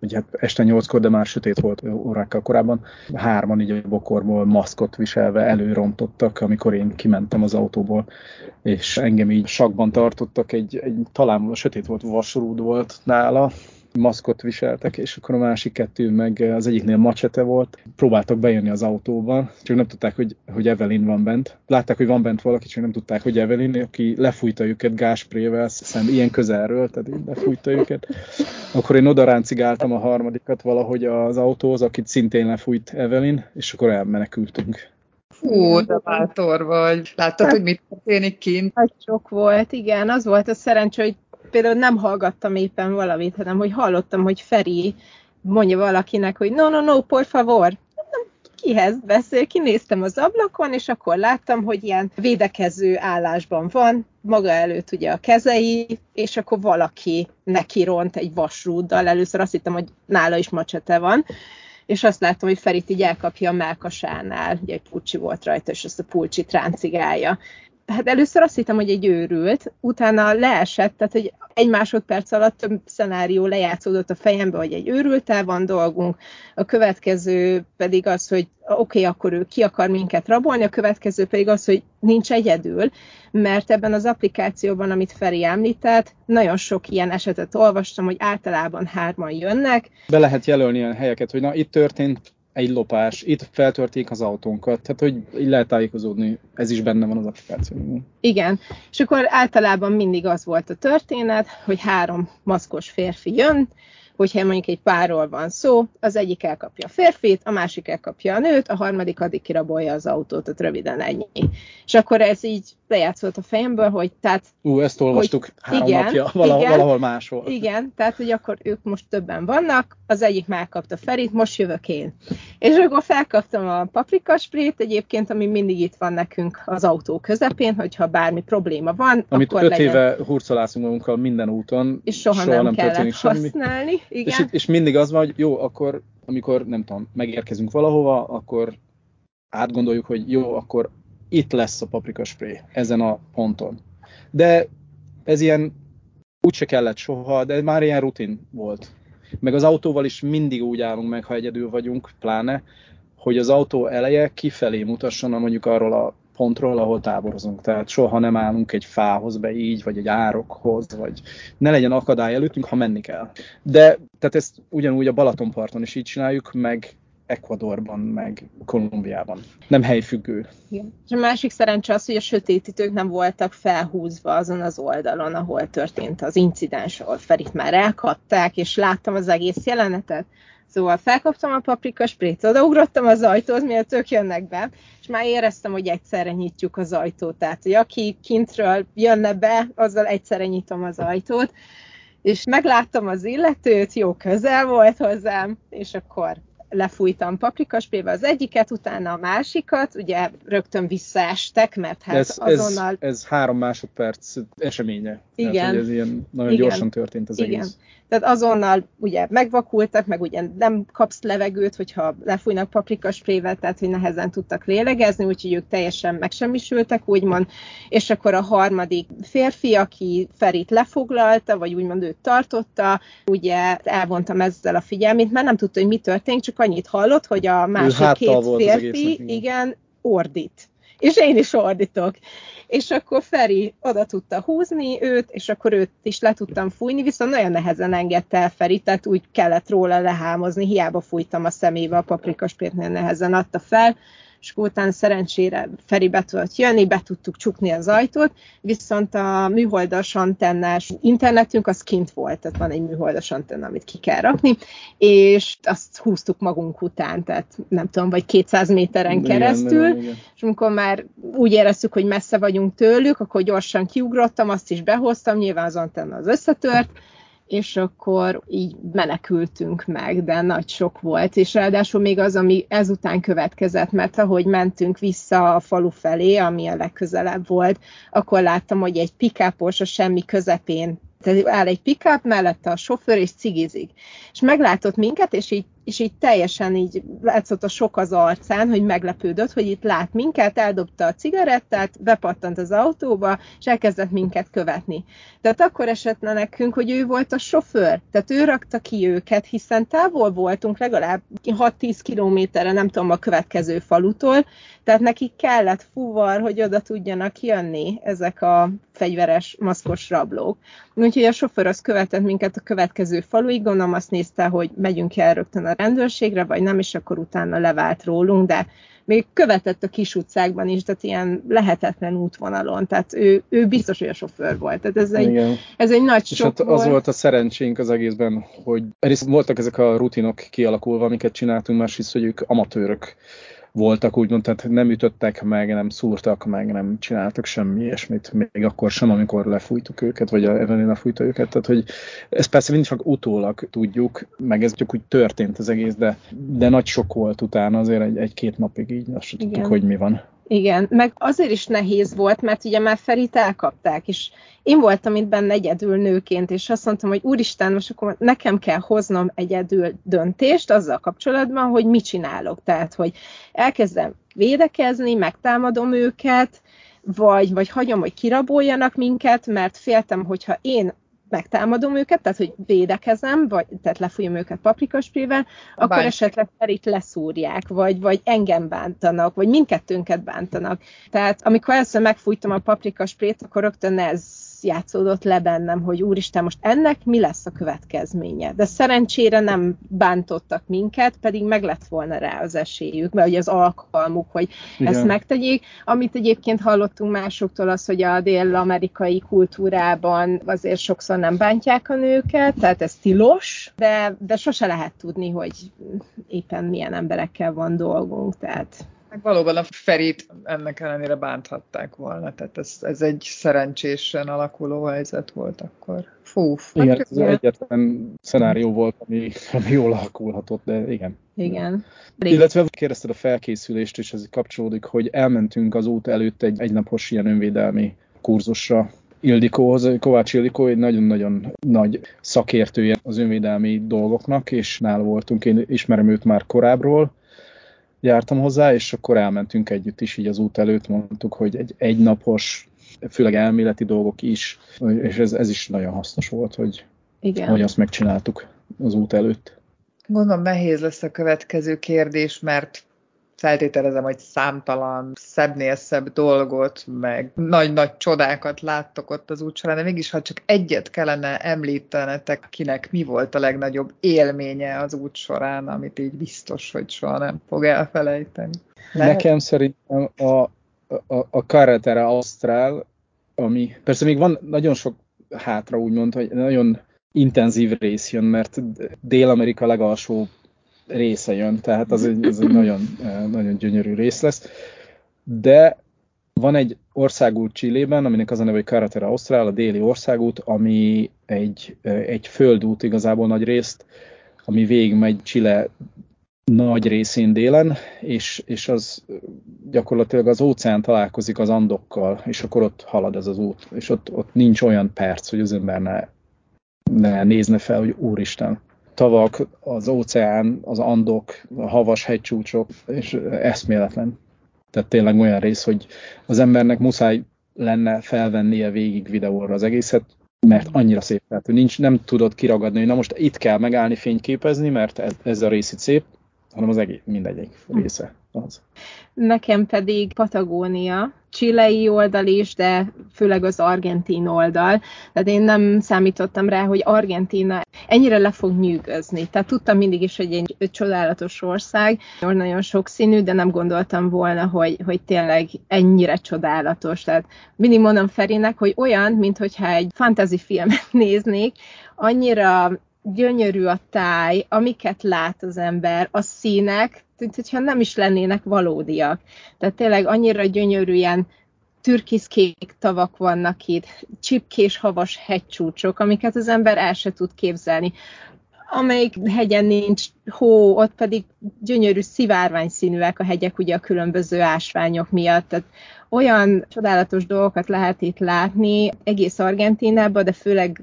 ugye hát este nyolckor, de már sötét volt órákkal korábban, hárman így a bokorból maszkot viselve előrontottak, amikor én kimentem az autóból, és engem így sakban tartottak, egy, egy talán sötét volt, vasrúd volt nála, maszkot viseltek, és akkor a másik kettő meg az egyiknél macsete volt. Próbáltak bejönni az autóba, csak nem tudták, hogy, hogy Evelyn van bent. Látták, hogy van bent valaki, csak nem tudták, hogy Evelyn, aki lefújta őket gásprével, hiszem ilyen közelről, tehát így lefújta őket. Akkor én oda ráncigáltam a harmadikat valahogy az autóhoz, akit szintén lefújt Evelyn, és akkor elmenekültünk. Fú, de bátor vagy. Láttad, hát, hogy mit történik kint? Nagy sok volt, igen. Az volt a szerencsé, hogy például nem hallgattam éppen valamit, hanem hogy hallottam, hogy Feri mondja valakinek, hogy no, no, no, por favor. Kihez beszél, kinéztem az ablakon, és akkor láttam, hogy ilyen védekező állásban van, maga előtt ugye a kezei, és akkor valaki neki ront egy vasrúddal. Először azt hittem, hogy nála is macsete van, és azt láttam, hogy Ferit így elkapja a melkasánál, ugye egy pulcsi volt rajta, és azt a pulcsit ráncigálja. Hát először azt hittem, hogy egy őrült, utána leesett, tehát hogy egy másodperc alatt több szenárió lejátszódott a fejembe, hogy egy őrültel van dolgunk, a következő pedig az, hogy oké, okay, akkor ő ki akar minket rabolni, a következő pedig az, hogy nincs egyedül, mert ebben az applikációban, amit Feri említett, nagyon sok ilyen esetet olvastam, hogy általában hárman jönnek. Be lehet jelölni ilyen helyeket, hogy na itt történt egy lopás, itt feltörték az autónkat, tehát hogy így lehet tájékozódni, ez is benne van az applikációban. Igen, és akkor általában mindig az volt a történet, hogy három maszkos férfi jön, hogyha mondjuk egy párról van szó, az egyik elkapja a férfit, a másik elkapja a nőt, a harmadik addig kirabolja az autót, tehát röviden ennyi. És akkor ez így lejátszott a fejemből, hogy tehát... Ú, ezt olvastuk hogy, három igen, napja, valahol, igen, valahol máshol. Igen, tehát hogy akkor ők most többen vannak, az egyik megkapta Ferit, most jövök én. És akkor felkaptam a paprikasprét, egyébként, ami mindig itt van nekünk az autó közepén, hogyha bármi probléma van, Amit akkor öt legyen... éve hurcolászunk magunkkal minden úton, és soha, soha nem, nem kellett használni. Igen. És, és mindig az van, hogy jó, akkor amikor nem tudom, megérkezünk valahova, akkor átgondoljuk, hogy jó, akkor itt lesz a paprika spray, ezen a ponton. De ez ilyen úgyse kellett soha, de már ilyen rutin volt. Meg az autóval is mindig úgy állunk meg, ha egyedül vagyunk, pláne, hogy az autó eleje kifelé mutasson mondjuk arról a pontról, ahol táborozunk. Tehát soha nem állunk egy fához be így, vagy egy árokhoz, vagy ne legyen akadály előttünk, ha menni kell. De tehát ezt ugyanúgy a Balatonparton is így csináljuk, meg Ecuadorban, meg Kolumbiában. Nem helyfüggő. Igen. És a másik szerencse az, hogy a sötétítők nem voltak felhúzva azon az oldalon, ahol történt az incidens, ahol Ferit már elkapták, és láttam az egész jelenetet. Szóval felkaptam a paprikasprét, odaugrottam az ajtóhoz, miért ők jönnek be, és már éreztem, hogy egyszerre nyitjuk az ajtót. Tehát, hogy aki kintről jönne be, azzal egyszerre nyitom az ajtót, és megláttam az illetőt, jó közel volt hozzám, és akkor lefújtam paprikaspébe az egyiket, utána a másikat, ugye rögtön visszaestek, mert hát ez, azonnal... Ez, ez három másodperc eseménye. Igen. Tehát, ez ilyen nagyon Igen. gyorsan történt az Igen. egész. Tehát azonnal ugye megvakultak, meg ugye nem kapsz levegőt, hogyha lefújnak paprikasprével, tehát hogy nehezen tudtak lélegezni, úgyhogy ők teljesen megsemmisültek, úgymond, és akkor a harmadik férfi, aki Ferit lefoglalta, vagy úgymond őt tartotta, ugye elvontam ezzel a figyelmét, mert nem tudta, hogy mi történt, csak annyit hallott, hogy a másik két férfi, igen, ordít. És én is ordítok. És akkor Feri oda tudta húzni őt, és akkor őt is le tudtam fújni, viszont nagyon nehezen engedte el Feri, tehát úgy kellett róla lehámozni, hiába fújtam a szemébe, a paprikaspértnél nehezen adta fel, és utána szerencsére Feri be tudott jönni, be tudtuk csukni az ajtót, viszont a műholdas antennás internetünk az kint volt, tehát van egy műholdas antenna, amit ki kell rakni, és azt húztuk magunk után, tehát nem tudom, vagy 200 méteren keresztül, igen, igen. és amikor már úgy éreztük, hogy messze vagyunk tőlük, akkor gyorsan kiugrottam, azt is behoztam, nyilván az antenna az összetört, és akkor így menekültünk meg, de nagy sok volt, és ráadásul még az, ami ezután következett, mert ahogy mentünk vissza a falu felé, ami a legközelebb volt, akkor láttam, hogy egy pikápos a semmi közepén tehát áll egy pickup, mellette a sofőr, és cigizik. És meglátott minket, és így és így teljesen így látszott a sok az arcán, hogy meglepődött, hogy itt lát minket, eldobta a cigarettát, bepattant az autóba, és elkezdett minket követni. Tehát akkor esett le nekünk, hogy ő volt a sofőr, tehát ő rakta ki őket, hiszen távol voltunk legalább 6-10 kilométerre, nem tudom, a következő falutól, tehát nekik kellett fuvar, hogy oda tudjanak jönni ezek a fegyveres, maszkos rablók. Úgyhogy a sofőr az követett minket a következő faluig, gondolom azt nézte, hogy megyünk el rögtön a rendőrségre, vagy nem, és akkor utána levált rólunk, de még követett a kis utcákban is, tehát ilyen lehetetlen útvonalon, tehát ő, ő biztos, hogy a sofőr volt. Tehát ez egy, ez egy nagy És hát az volt a szerencsénk az egészben, hogy egyrészt voltak ezek a rutinok kialakulva, amiket csináltunk, másrészt, hogy ők amatőrök voltak, úgymond, tehát nem ütöttek meg, nem szúrtak meg, nem csináltak semmi ilyesmit, még akkor sem, amikor lefújtuk őket, vagy a Evelina fújta őket, tehát hogy ez persze mindig csak utólag tudjuk, meg ez csak úgy történt az egész, de, de nagy sok volt utána, azért egy, egy-két napig így azt tudtuk, hogy mi van. Igen, meg azért is nehéz volt, mert ugye már Ferit elkapták, és én voltam itt benne egyedül nőként, és azt mondtam, hogy úristen, most akkor nekem kell hoznom egyedül döntést azzal kapcsolatban, hogy mit csinálok. Tehát, hogy elkezdem védekezni, megtámadom őket, vagy, vagy hagyom, hogy kiraboljanak minket, mert féltem, hogyha én megtámadom őket, tehát hogy védekezem, vagy tehát lefújom őket paprikasprével, akkor esetleg Ferit leszúrják, vagy, vagy engem bántanak, vagy mindkettőnket bántanak. Tehát amikor először megfújtam a paprikasprét, akkor rögtön ez játszódott le bennem, hogy úristen, most ennek mi lesz a következménye. De szerencsére nem bántottak minket, pedig meg lett volna rá az esélyük, mert az alkalmuk, hogy Igen. ezt megtegyék. Amit egyébként hallottunk másoktól az, hogy a dél-amerikai kultúrában azért sokszor nem bántják a nőket, tehát ez tilos, de, de sose lehet tudni, hogy éppen milyen emberekkel van dolgunk, tehát meg valóban a Ferit ennek ellenére bánthatták volna, tehát ez, ez egy szerencsésen alakuló helyzet volt akkor. Fú, igen, hát, ez egyetlen szenárió volt, ami, ami jól alakulhatott, de igen. Igen. Illetve kérdezted a felkészülést, és ez kapcsolódik, hogy elmentünk az út előtt egy egynapos ilyen önvédelmi kurzusra, Ildikóhoz, Kovács Ildikó egy nagyon-nagyon nagy szakértője az önvédelmi dolgoknak, és nála voltunk, én ismerem őt már korábbról, jártam hozzá, és akkor elmentünk együtt is így az út előtt, mondtuk, hogy egy egynapos, főleg elméleti dolgok is, és ez, ez is nagyon hasznos volt, hogy, Igen. hogy azt megcsináltuk az út előtt. Gondolom nehéz lesz a következő kérdés, mert feltételezem, hogy számtalan szebbnél szebb dolgot, meg nagy-nagy csodákat láttok ott az út során, de mégis, ha csak egyet kellene említenetek, kinek mi volt a legnagyobb élménye az út során, amit így biztos, hogy soha nem fog elfelejteni. Lehet? Nekem szerintem a, a, a Carretera Austral, ami persze még van nagyon sok hátra úgymond, hogy nagyon intenzív rész jön, mert Dél-Amerika legalsó része jön, tehát az egy, az egy nagyon, nagyon gyönyörű rész lesz. De van egy országút Csillében, aminek az a neve, hogy Carretera Austral, a déli országút, ami egy, egy földút igazából nagy részt, ami végigmegy Chile nagy részén délen, és, és az gyakorlatilag az óceán találkozik az Andokkal, és akkor ott halad ez az út, és ott, ott nincs olyan perc, hogy az ember ne, ne nézne fel, hogy úristen, tavak, az óceán, az andok, a havas hegycsúcsok, és eszméletlen. Tehát tényleg olyan rész, hogy az embernek muszáj lenne felvennie végig videóra az egészet, mert annyira szép. Tehát nincs, nem tudod kiragadni, hogy na most itt kell megállni, fényképezni, mert ez, ez a rész itt szép, hanem az egész, mindegyik része az. Nekem pedig Patagónia, csilei oldal is, de főleg az argentin oldal. Tehát én nem számítottam rá, hogy Argentina ennyire le fog nyűgözni. Tehát tudtam mindig is, hogy egy, csodálatos ország, nagyon sokszínű, de nem gondoltam volna, hogy, hogy tényleg ennyire csodálatos. Tehát mindig mondom Ferinek, hogy olyan, mintha egy fantasy filmet néznék, annyira gyönyörű a táj, amiket lát az ember, a színek, mint hogyha nem is lennének valódiak. Tehát tényleg annyira gyönyörű ilyen türkiszkék tavak vannak itt, csipkés havas hegycsúcsok, amiket az ember el se tud képzelni. Amelyik hegyen nincs hó, ott pedig gyönyörű szivárvány színűek a hegyek ugye a különböző ásványok miatt. Tehát olyan csodálatos dolgokat lehet itt látni egész Argentinában, de főleg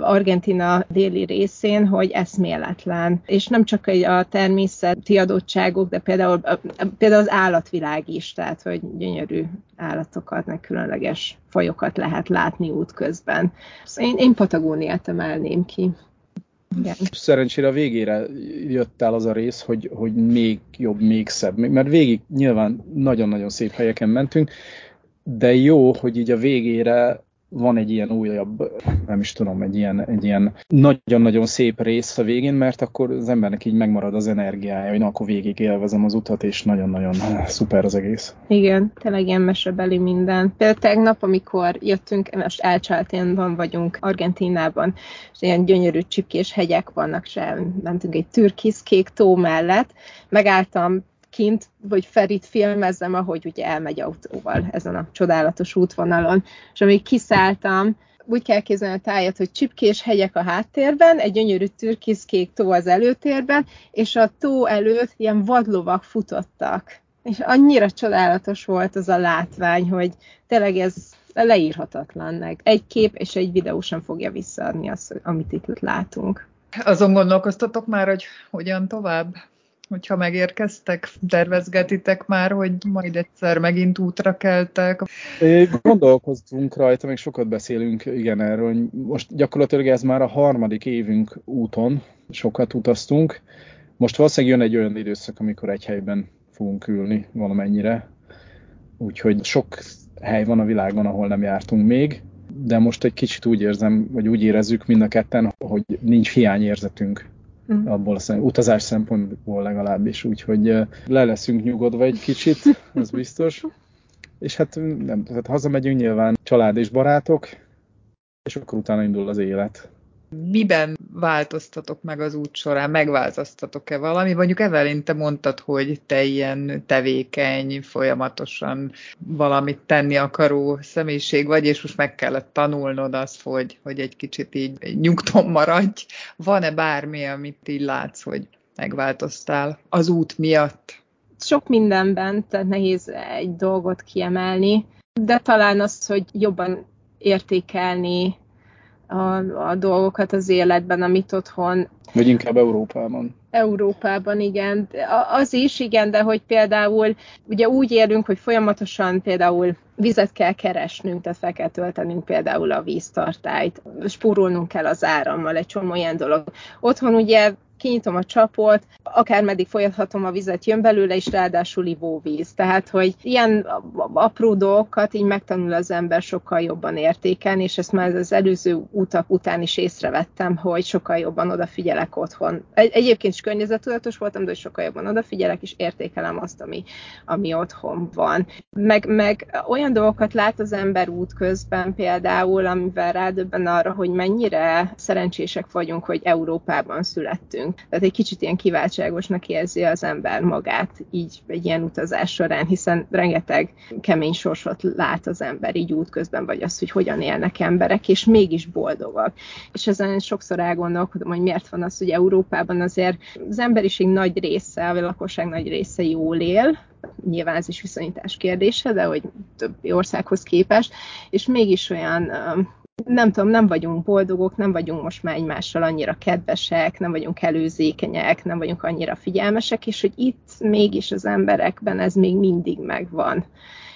Argentina déli részén, hogy eszméletlen. És nem csak a természeti adottságok, de például, például az állatvilág is, tehát hogy gyönyörű állatokat, meg különleges fajokat lehet látni útközben. Szóval én, én Patagóniát emelném ki. Igen. Szerencsére a végére jött el az a rész, hogy, hogy még jobb, még szebb, mert végig nyilván nagyon-nagyon szép helyeken mentünk, de jó, hogy így a végére van egy ilyen újabb, nem is tudom, egy ilyen, egy ilyen nagyon-nagyon szép rész a végén, mert akkor az embernek így megmarad az energiája, hogy na, akkor végig élvezem az utat, és nagyon-nagyon szuper az egész. Igen, tényleg ilyen mesebeli minden. Például tegnap, amikor jöttünk, most Elcsalténban vagyunk, Argentinában, és ilyen gyönyörű csipkés hegyek vannak, és mentünk egy türkisz kék tó mellett, megálltam kint, vagy Ferit filmezzem, ahogy ugye elmegy autóval ezen a csodálatos útvonalon. És amíg kiszálltam, úgy kell képzelni a tájat, hogy csipkés hegyek a háttérben, egy gyönyörű türkiszkék tó az előtérben, és a tó előtt ilyen vadlovak futottak. És annyira csodálatos volt az a látvány, hogy tényleg ez leírhatatlan. Meg. Egy kép és egy videó sem fogja visszaadni azt, amit itt látunk. Azon gondolkoztatok már, hogy hogyan tovább? Hogyha megérkeztek, tervezgetitek már, hogy majd egyszer megint útra keltek? Gondolkoztunk rajta, még sokat beszélünk igen erről. Most gyakorlatilag ez már a harmadik évünk úton, sokat utaztunk. Most valószínűleg jön egy olyan időszak, amikor egy helyben fogunk ülni valamennyire. Úgyhogy sok hely van a világon, ahol nem jártunk még, de most egy kicsit úgy érzem, vagy úgy érezzük mind a ketten, hogy nincs hiányérzetünk mm. abból a utazás szempontból legalábbis, úgyhogy le leszünk nyugodva egy kicsit, az biztos. És hát nem, tehát hazamegyünk nyilván család és barátok, és akkor utána indul az élet miben változtatok meg az út során? Megváltoztatok-e valami? Mondjuk Evelyn, te mondtad, hogy te ilyen tevékeny, folyamatosan valamit tenni akaró személyiség vagy, és most meg kellett tanulnod azt, hogy, hogy egy kicsit így nyugton maradj. Van-e bármi, amit így látsz, hogy megváltoztál az út miatt? Sok mindenben, tehát nehéz egy dolgot kiemelni, de talán az, hogy jobban értékelni a, a dolgokat az életben, amit otthon. Vagy inkább Európában. Európában, igen. Az is, igen, de hogy például ugye úgy élünk, hogy folyamatosan például vizet kell keresnünk, tehát fel kell töltenünk például a víztartályt, spórolnunk kell az árammal, egy csomó ilyen dolog. Otthon ugye kinyitom a csapot, akár meddig folyathatom a vizet, jön belőle, és ráadásul ivóvíz. Tehát, hogy ilyen apró dolgokat így megtanul az ember sokkal jobban értékelni, és ezt már az előző utak után is észrevettem, hogy sokkal jobban odafigyelek otthon. Egy, egyébként is környezetudatos voltam, de sokkal jobban odafigyelek, és értékelem azt, ami, ami otthon van. Meg, meg olyan dolgokat lát az ember útközben például, amivel rádöbben arra, hogy mennyire szerencsések vagyunk, hogy Európában születtünk tehát egy kicsit ilyen kiváltságosnak érzi az ember magát így egy ilyen utazás során, hiszen rengeteg kemény sorsot lát az ember így útközben, vagy az, hogy hogyan élnek emberek, és mégis boldogak. És ezen sokszor elgondolkodom, hogy miért van az, hogy Európában azért az emberiség nagy része, a lakosság nagy része jól él, nyilván ez is viszonyítás kérdése, de hogy többi országhoz képest, és mégis olyan nem tudom, nem vagyunk boldogok, nem vagyunk most már egymással annyira kedvesek, nem vagyunk előzékenyek, nem vagyunk annyira figyelmesek, és hogy itt mégis az emberekben ez még mindig megvan.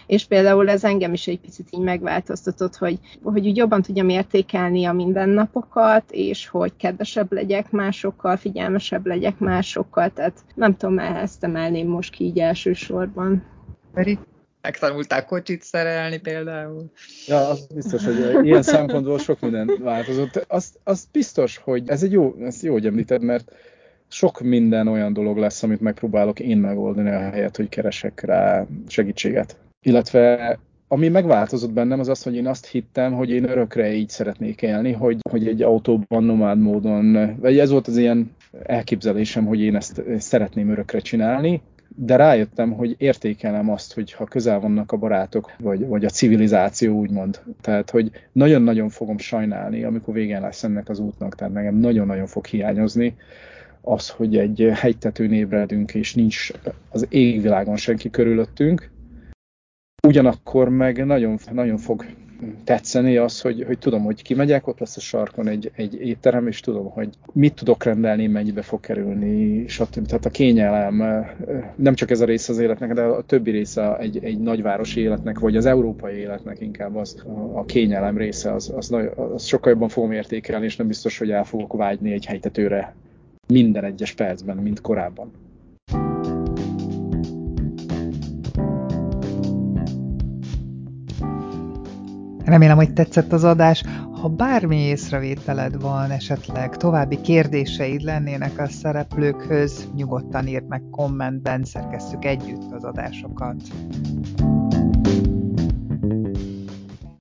És például ez engem is egy picit így megváltoztatott, hogy, hogy úgy jobban tudjam értékelni a mindennapokat, és hogy kedvesebb legyek másokkal, figyelmesebb legyek másokkal, tehát nem tudom, ezt emelném most ki így elsősorban. Meri? Megtanulták kocsit szerelni például. Ja, az biztos, hogy ilyen szempontból sok minden változott. Az, az biztos, hogy ez egy jó, ez jó, hogy említed, mert sok minden olyan dolog lesz, amit megpróbálok én megoldani a helyet, hogy keresek rá segítséget. Illetve ami megváltozott bennem, az az, hogy én azt hittem, hogy én örökre így szeretnék élni, hogy, hogy egy autóban nomád módon, vagy ez volt az ilyen elképzelésem, hogy én ezt szeretném örökre csinálni, de rájöttem, hogy értékelem azt, hogy ha közel vannak a barátok, vagy, vagy a civilizáció, úgymond. Tehát, hogy nagyon-nagyon fogom sajnálni, amikor végen lesz ennek az útnak, tehát nekem nagyon-nagyon fog hiányozni az, hogy egy hegytetőn ébredünk, és nincs az égvilágon senki körülöttünk. Ugyanakkor meg nagyon, nagyon fog tetszeni az, hogy, hogy tudom, hogy kimegyek, ott lesz a sarkon egy, egy étterem, és tudom, hogy mit tudok rendelni, mennyibe fog kerülni, stb. Tehát a kényelem, nem csak ez a része az életnek, de a többi része egy, egy nagyvárosi életnek, vagy az európai életnek inkább az, a kényelem része, az, az, az sokkal jobban fogom értékelni, és nem biztos, hogy el fogok vágyni egy helytetőre minden egyes percben, mint korábban. Remélem, hogy tetszett az adás. Ha bármi észrevételed van, esetleg további kérdéseid lennének a szereplőkhöz, nyugodtan írd meg kommentben, szerkesztjük együtt az adásokat.